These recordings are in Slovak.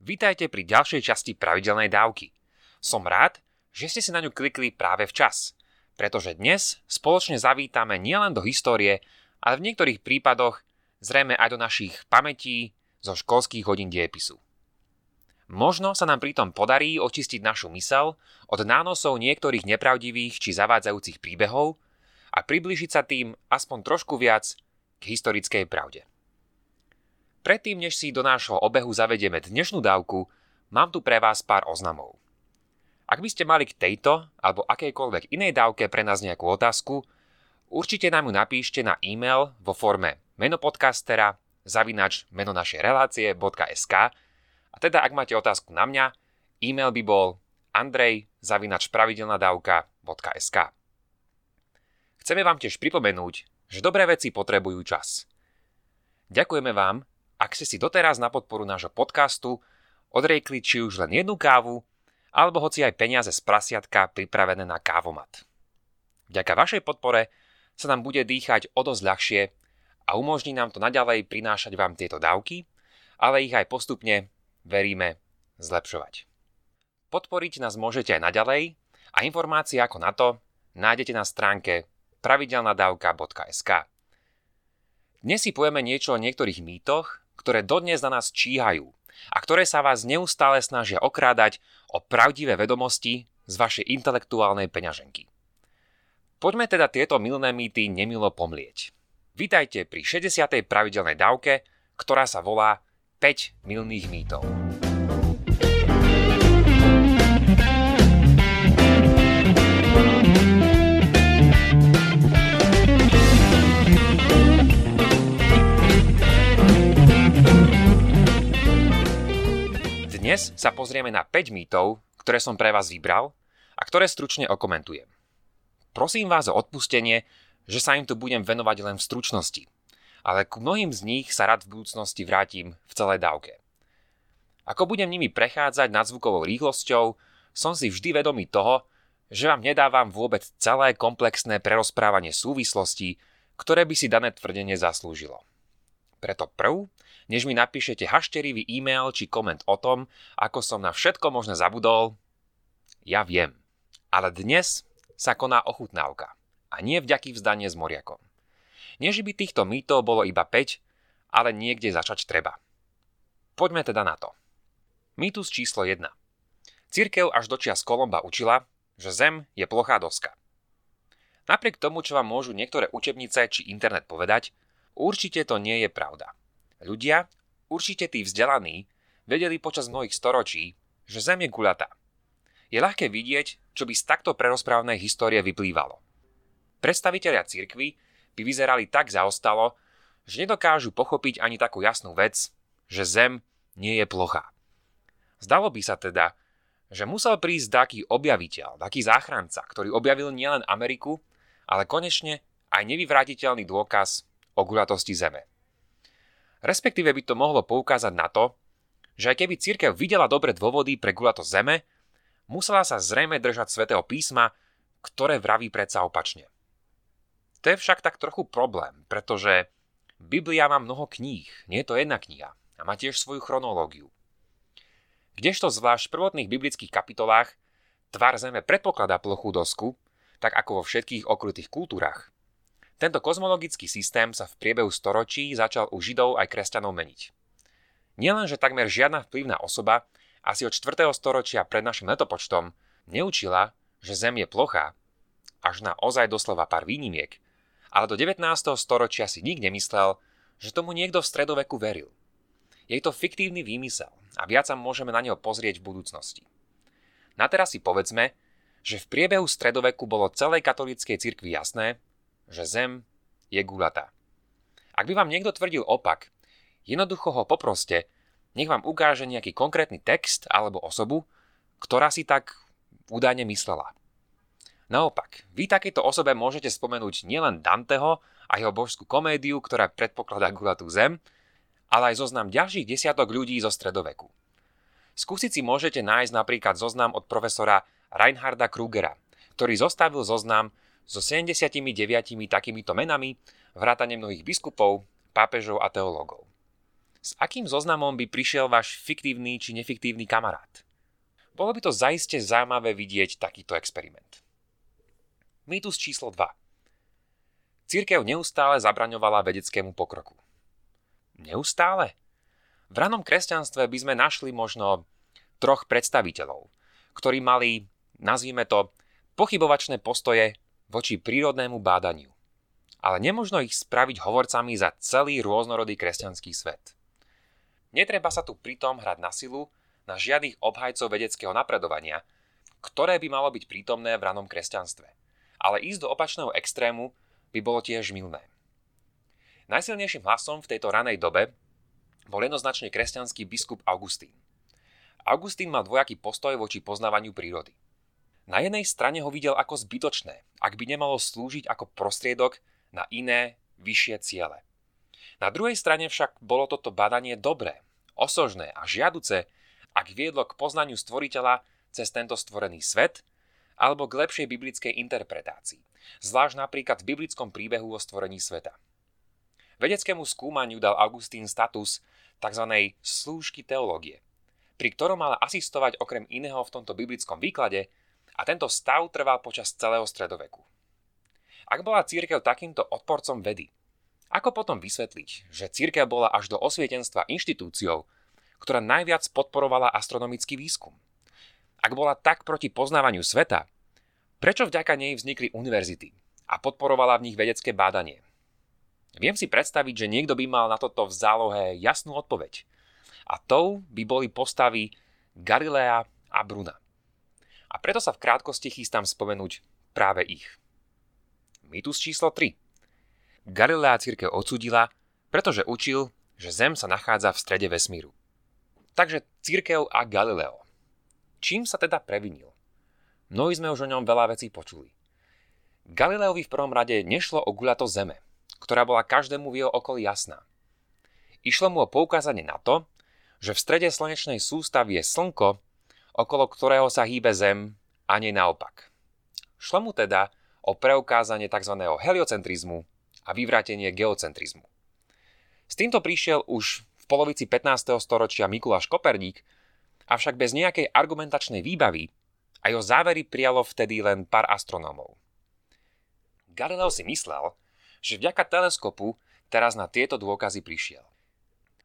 Vítajte pri ďalšej časti pravidelnej dávky. Som rád, že ste si na ňu klikli práve včas, pretože dnes spoločne zavítame nielen do histórie, ale v niektorých prípadoch zrejme aj do našich pamätí zo školských hodín diepisu. Možno sa nám pritom podarí očistiť našu mysel od nánosov niektorých nepravdivých či zavádzajúcich príbehov a približiť sa tým aspoň trošku viac k historickej pravde. Predtým, než si do nášho obehu zavedieme dnešnú dávku, mám tu pre vás pár oznamov. Ak by ste mali k tejto alebo akejkoľvek inej dávke pre nás nejakú otázku, určite nám ju napíšte na e-mail vo forme menopodcastera zavinač meno našej relácie.sk a teda ak máte otázku na mňa, e-mail by bol andrej zavinač pravidelnadavka.sk Chceme vám tiež pripomenúť, že dobré veci potrebujú čas. Ďakujeme vám, ak ste si doteraz na podporu nášho podcastu odriekli či už len jednu kávu, alebo hoci aj peniaze z prasiatka pripravené na kávomat. Vďaka vašej podpore sa nám bude dýchať o dosť ľahšie a umožní nám to naďalej prinášať vám tieto dávky, ale ich aj postupne, veríme, zlepšovať. Podporiť nás môžete aj naďalej a informácie ako na to nájdete na stránke pravidelnadavka.sk. Dnes si povieme niečo o niektorých mýtoch, ktoré dodnes na nás číhajú a ktoré sa vás neustále snažia okrádať o pravdivé vedomosti z vašej intelektuálnej peňaženky. Poďme teda tieto milné mýty nemilo pomlieť. Vítajte pri 60. pravidelnej dávke, ktorá sa volá 5 milných mýtov. Dnes sa pozrieme na 5 mýtov, ktoré som pre vás vybral a ktoré stručne okomentujem. Prosím vás o odpustenie, že sa im tu budem venovať len v stručnosti, ale ku mnohým z nich sa rád v budúcnosti vrátim v celej dávke. Ako budem nimi prechádzať nadzvukovou rýchlosťou, som si vždy vedomý toho, že vám nedávam vôbec celé komplexné prerozprávanie súvislostí, ktoré by si dané tvrdenie zaslúžilo. Preto prv než mi napíšete hašterivý e-mail či koment o tom, ako som na všetko možné zabudol, ja viem. Ale dnes sa koná ochutnávka a nie vďaký vzdanie s moriakom. Nie, že by týchto mýtov bolo iba 5, ale niekde začať treba. Poďme teda na to. Mýtus číslo 1. Cirkev až do čias Kolomba učila, že Zem je plochá doska. Napriek tomu, čo vám môžu niektoré učebnice či internet povedať, určite to nie je pravda. Ľudia, určite tí vzdelaní, vedeli počas mnohých storočí, že Zem je guľatá. Je ľahké vidieť, čo by z takto prerozprávnej histórie vyplývalo. Predstavitelia cirkvy by vyzerali tak zaostalo, že nedokážu pochopiť ani takú jasnú vec, že Zem nie je plochá. Zdalo by sa teda, že musel prísť taký objaviteľ, taký záchranca, ktorý objavil nielen Ameriku, ale konečne aj nevyvrátiteľný dôkaz o guľatosti Zeme. Respektíve by to mohlo poukázať na to, že aj keby církev videla dobre dôvody pre gulato zeme, musela sa zrejme držať svätého písma, ktoré vraví predsa opačne. To je však tak trochu problém, pretože Biblia má mnoho kníh, nie je to jedna kniha a má tiež svoju chronológiu. Kdežto zvlášť v prvotných biblických kapitolách tvar zeme predpokladá plochú dosku, tak ako vo všetkých okrytých kultúrach, tento kozmologický systém sa v priebehu storočí začal u Židov aj kresťanov meniť. Nielen, že takmer žiadna vplyvná osoba asi od 4. storočia pred našim letopočtom neučila, že Zem je plochá, až na ozaj doslova pár výnimiek, ale do 19. storočia si nik nemyslel, že tomu niekto v stredoveku veril. Je to fiktívny výmysel a viac sa môžeme na neho pozrieť v budúcnosti. Na teraz si povedzme, že v priebehu stredoveku bolo celej katolíckej cirkvi jasné, že Zem je gulatá. Ak by vám niekto tvrdil opak, jednoducho ho poproste, nech vám ukáže nejaký konkrétny text alebo osobu, ktorá si tak údajne myslela. Naopak, vy takéto osobe môžete spomenúť nielen Danteho a jeho božskú komédiu, ktorá predpokladá gulatú zem, ale aj zoznam ďalších desiatok ľudí zo stredoveku. Skúsiť si môžete nájsť napríklad zoznam od profesora Reinharda Krugera, ktorý zostavil zoznam so 79 takýmito menami, vrátane mnohých biskupov, pápežov a teológov. S akým zoznamom by prišiel váš fiktívny či nefiktívny kamarát? Bolo by to zaiste zaujímavé vidieť takýto experiment. Mýtus číslo 2. Církev neustále zabraňovala vedeckému pokroku. Neustále? V ranom kresťanstve by sme našli možno troch predstaviteľov, ktorí mali, nazvime to, pochybovačné postoje voči prírodnému bádaniu. Ale nemožno ich spraviť hovorcami za celý rôznorodý kresťanský svet. Netreba sa tu pritom hrať na silu na žiadnych obhajcov vedeckého napredovania, ktoré by malo byť prítomné v ranom kresťanstve. Ale ísť do opačného extrému by bolo tiež milné. Najsilnejším hlasom v tejto ranej dobe bol jednoznačne kresťanský biskup Augustín. Augustín mal dvojaký postoj voči poznávaniu prírody. Na jednej strane ho videl ako zbytočné, ak by nemalo slúžiť ako prostriedok na iné, vyššie ciele. Na druhej strane však bolo toto badanie dobré, osožné a žiaduce, ak viedlo k poznaniu stvoriteľa cez tento stvorený svet alebo k lepšej biblickej interpretácii, zvlášť napríklad v biblickom príbehu o stvorení sveta. Vedeckému skúmaniu dal Augustín status tzv. slúžky teológie, pri ktorom mala asistovať okrem iného v tomto biblickom výklade a tento stav trval počas celého stredoveku. Ak bola církev takýmto odporcom vedy, ako potom vysvetliť, že církev bola až do osvietenstva inštitúciou, ktorá najviac podporovala astronomický výskum? Ak bola tak proti poznávaniu sveta, prečo vďaka nej vznikli univerzity a podporovala v nich vedecké bádanie? Viem si predstaviť, že niekto by mal na toto v zálohe jasnú odpoveď. A tou by boli postavy Galilea a Bruna. A preto sa v krátkosti chystám spomenúť práve ich. Mýtus číslo 3. Galilea církev odsudila, pretože učil, že Zem sa nachádza v strede vesmíru. Takže církev a Galileo. Čím sa teda previnil? Mnohí sme už o ňom veľa vecí počuli. Galileovi v prvom rade nešlo o guľato Zeme, ktorá bola každému v jeho okolí jasná. Išlo mu o poukázanie na to, že v strede slnečnej sústavy je Slnko, okolo ktorého sa hýbe Zem a nie naopak. Šlo mu teda o preukázanie tzv. heliocentrizmu a vyvrátenie geocentrizmu. S týmto prišiel už v polovici 15. storočia Mikuláš Koperník, avšak bez nejakej argumentačnej výbavy a jeho závery prijalo vtedy len pár astronómov. Galileo si myslel, že vďaka teleskopu teraz na tieto dôkazy prišiel.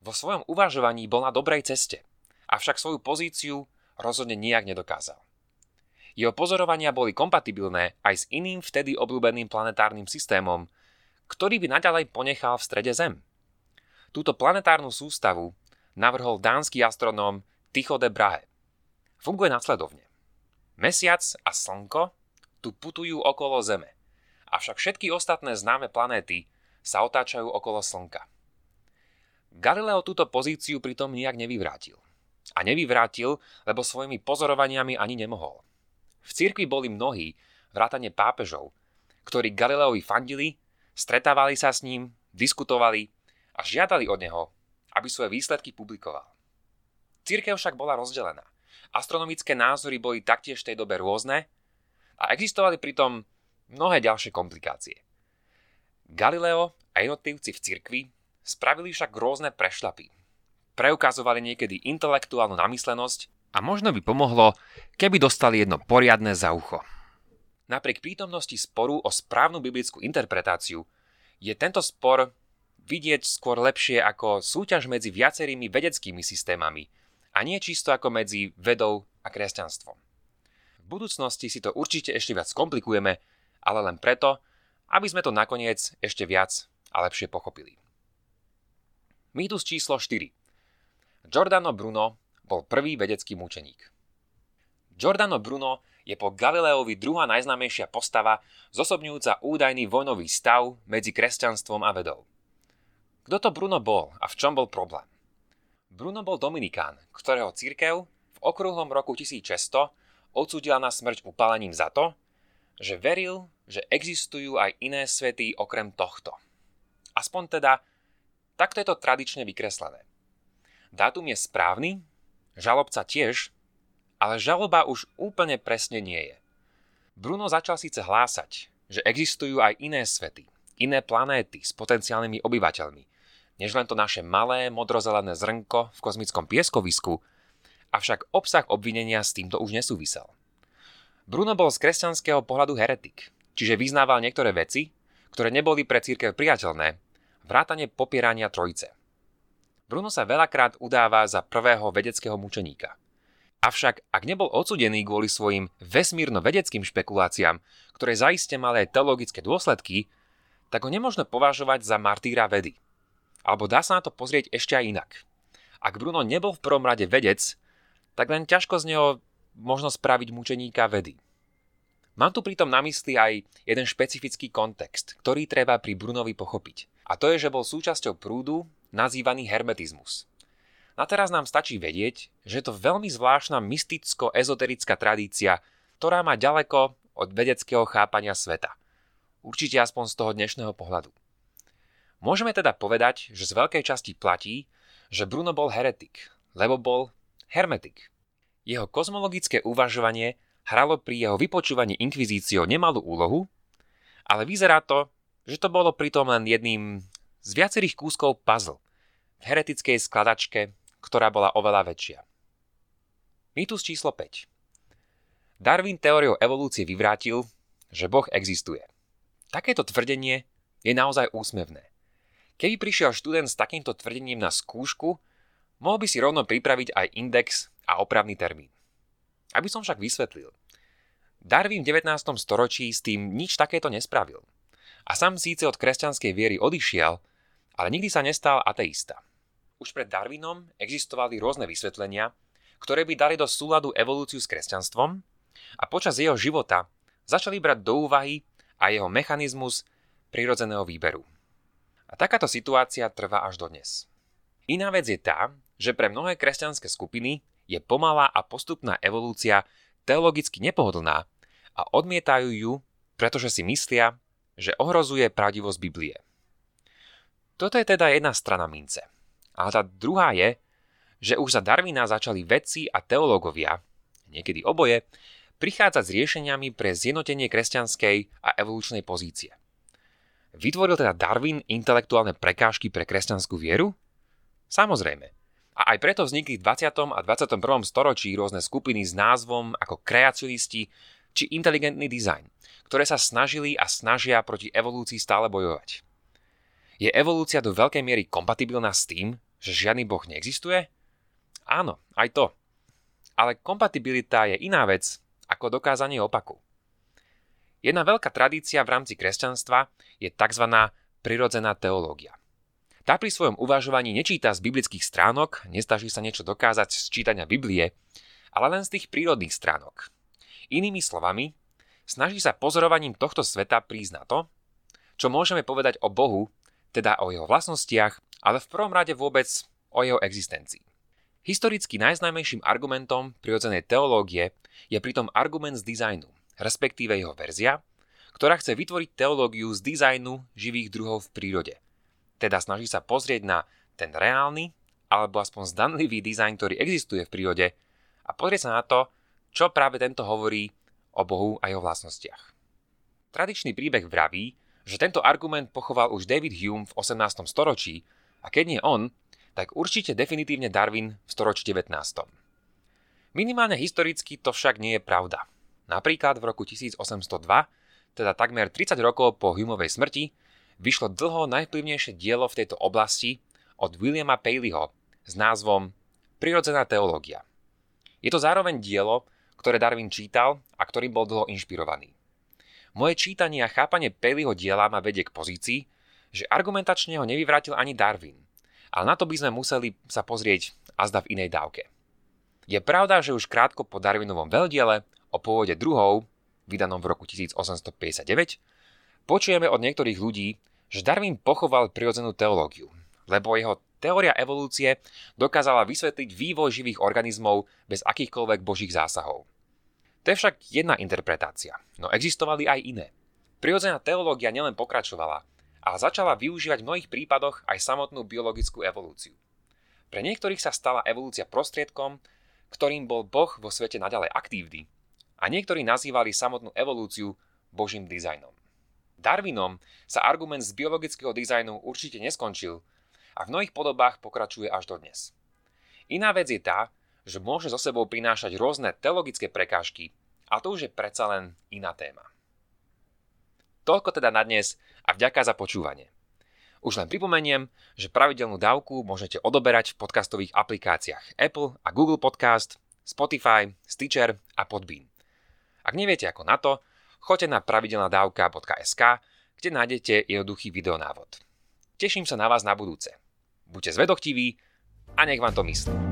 Vo svojom uvažovaní bol na dobrej ceste, avšak svoju pozíciu rozhodne nijak nedokázal. Jeho pozorovania boli kompatibilné aj s iným vtedy obľúbeným planetárnym systémom, ktorý by naďalej ponechal v strede Zem. Túto planetárnu sústavu navrhol dánsky astronóm Tycho de Brahe. Funguje nasledovne. Mesiac a Slnko tu putujú okolo Zeme, avšak všetky ostatné známe planéty sa otáčajú okolo Slnka. Galileo túto pozíciu pritom nijak nevyvrátil. A nevyvrátil, lebo svojimi pozorovaniami ani nemohol. V cirkvi boli mnohí, vrátane pápežov, ktorí Galileovi fandili Stretávali sa s ním, diskutovali a žiadali od neho, aby svoje výsledky publikoval. Církev však bola rozdelená. Astronomické názory boli taktiež v tej dobe rôzne a existovali pritom mnohé ďalšie komplikácie. Galileo a jednotlivci v cirkvi spravili však rôzne prešlapy. Preukazovali niekedy intelektuálnu namyslenosť a možno by pomohlo, keby dostali jedno poriadne za ucho. Napriek prítomnosti sporu o správnu biblickú interpretáciu je tento spor vidieť skôr lepšie ako súťaž medzi viacerými vedeckými systémami a nie čisto ako medzi vedou a kresťanstvom. V budúcnosti si to určite ešte viac komplikujeme, ale len preto, aby sme to nakoniec ešte viac a lepšie pochopili. Mýtus číslo 4. Giordano Bruno bol prvý vedecký mučeník. Giordano Bruno je po Galileovi druhá najznámejšia postava, zosobňujúca údajný vojnový stav medzi kresťanstvom a vedou. Kto to Bruno bol a v čom bol problém? Bruno bol Dominikán, ktorého církev v okrúhlom roku 1600 odsúdila na smrť upálením za to, že veril, že existujú aj iné svety okrem tohto. Aspoň teda, takto je to tradične vykreslené. Dátum je správny, žalobca tiež, ale žaloba už úplne presne nie je. Bruno začal síce hlásať, že existujú aj iné svety, iné planéty s potenciálnymi obyvateľmi, než len to naše malé modrozelené zrnko v kozmickom pieskovisku, avšak obsah obvinenia s týmto už nesúvisel. Bruno bol z kresťanského pohľadu heretik, čiže vyznával niektoré veci, ktoré neboli pre církev priateľné, vrátane popierania trojice. Bruno sa veľakrát udáva za prvého vedeckého mučeníka – Avšak ak nebol odsudený kvôli svojim vesmírno-vedeckým špekuláciám, ktoré zaiste mali aj teologické dôsledky, tak ho nemôžno považovať za martýra vedy. Alebo dá sa na to pozrieť ešte aj inak. Ak Bruno nebol v prvom rade vedec, tak len ťažko z neho možno spraviť mučeníka vedy. Mám tu pritom na mysli aj jeden špecifický kontext, ktorý treba pri Brunovi pochopiť. A to je, že bol súčasťou prúdu nazývaný hermetizmus. Na teraz nám stačí vedieť, že je to veľmi zvláštna mysticko-ezoterická tradícia, ktorá má ďaleko od vedeckého chápania sveta. Určite aspoň z toho dnešného pohľadu. Môžeme teda povedať, že z veľkej časti platí, že Bruno bol heretik, lebo bol hermetik. Jeho kozmologické uvažovanie hralo pri jeho vypočúvaní inkvizíciou nemalú úlohu, ale vyzerá to, že to bolo pritom len jedným z viacerých kúskov puzzle v heretickej skladačke ktorá bola oveľa väčšia. Mýtus číslo 5. Darwin teóriou evolúcie vyvrátil, že Boh existuje. Takéto tvrdenie je naozaj úsmevné. Keby prišiel študent s takýmto tvrdením na skúšku, mohol by si rovno pripraviť aj index a opravný termín. Aby som však vysvetlil. Darwin v 19. storočí s tým nič takéto nespravil. A sám síce od kresťanskej viery odišiel, ale nikdy sa nestal ateista. Už pred Darwinom existovali rôzne vysvetlenia, ktoré by dali do súladu evolúciu s kresťanstvom a počas jeho života začali brať do úvahy aj jeho mechanizmus prirodzeného výberu. A takáto situácia trvá až dodnes. Iná vec je tá, že pre mnohé kresťanské skupiny je pomalá a postupná evolúcia teologicky nepohodlná a odmietajú ju, pretože si myslia, že ohrozuje pravdivosť Biblie. Toto je teda jedna strana mince – ale tá druhá je, že už za Darwina začali vedci a teológovia, niekedy oboje, prichádzať s riešeniami pre zjednotenie kresťanskej a evolučnej pozície. Vytvoril teda Darwin intelektuálne prekážky pre kresťanskú vieru? Samozrejme. A aj preto vznikli v 20. a 21. storočí rôzne skupiny s názvom ako kreacionisti či inteligentný dizajn, ktoré sa snažili a snažia proti evolúcii stále bojovať. Je evolúcia do veľkej miery kompatibilná s tým, že žiadny boh neexistuje? Áno, aj to. Ale kompatibilita je iná vec ako dokázanie opaku. Jedna veľká tradícia v rámci kresťanstva je tzv. prirodzená teológia. Tá pri svojom uvažovaní nečíta z biblických stránok, nestaží sa niečo dokázať z čítania Biblie, ale len z tých prírodných stránok. Inými slovami, snaží sa pozorovaním tohto sveta prísť na to, čo môžeme povedať o Bohu, teda o jeho vlastnostiach ale v prvom rade vôbec o jeho existencii. Historicky najznámejším argumentom prirodzenej teológie je pritom argument z dizajnu, respektíve jeho verzia, ktorá chce vytvoriť teológiu z dizajnu živých druhov v prírode. Teda snaží sa pozrieť na ten reálny, alebo aspoň zdanlivý dizajn, ktorý existuje v prírode a pozrieť sa na to, čo práve tento hovorí o Bohu a jeho vlastnostiach. Tradičný príbeh vraví, že tento argument pochoval už David Hume v 18. storočí a keď nie on, tak určite definitívne Darwin v storočí 19. Minimálne historicky to však nie je pravda. Napríklad v roku 1802, teda takmer 30 rokov po Humeovej smrti, vyšlo dlho najvplyvnejšie dielo v tejto oblasti od Williama Paleyho s názvom Prirodzená teológia. Je to zároveň dielo, ktoré Darwin čítal a ktorým bol dlho inšpirovaný. Moje čítanie a chápanie Paleyho diela ma vedie k pozícii, že argumentačne ho nevyvrátil ani Darwin. Ale na to by sme museli sa pozrieť azda v inej dávke. Je pravda, že už krátko po Darwinovom veľdiele o pôvode druhov, vydanom v roku 1859, počujeme od niektorých ľudí, že Darwin pochoval prirodzenú teológiu, lebo jeho teória evolúcie dokázala vysvetliť vývoj živých organizmov bez akýchkoľvek božích zásahov. To je však jedna interpretácia, no existovali aj iné. Prirodzená teológia nielen pokračovala, a začala využívať v mnohých prípadoch aj samotnú biologickú evolúciu. Pre niektorých sa stala evolúcia prostriedkom, ktorým bol Boh vo svete naďalej aktívny a niektorí nazývali samotnú evolúciu Božím dizajnom. Darwinom sa argument z biologického dizajnu určite neskončil a v mnohých podobách pokračuje až dodnes. Iná vec je tá, že môže so sebou prinášať rôzne teologické prekážky a to už je predsa len iná téma. Toľko teda na dnes a vďaka za počúvanie. Už len pripomeniem, že pravidelnú dávku môžete odoberať v podcastových aplikáciách Apple a Google Podcast, Spotify, Stitcher a Podbean. Ak neviete ako na to, choďte na pravidelnadavka.sk, kde nájdete jednoduchý videonávod. Teším sa na vás na budúce. Buďte zvedochtiví a nech vám to myslí.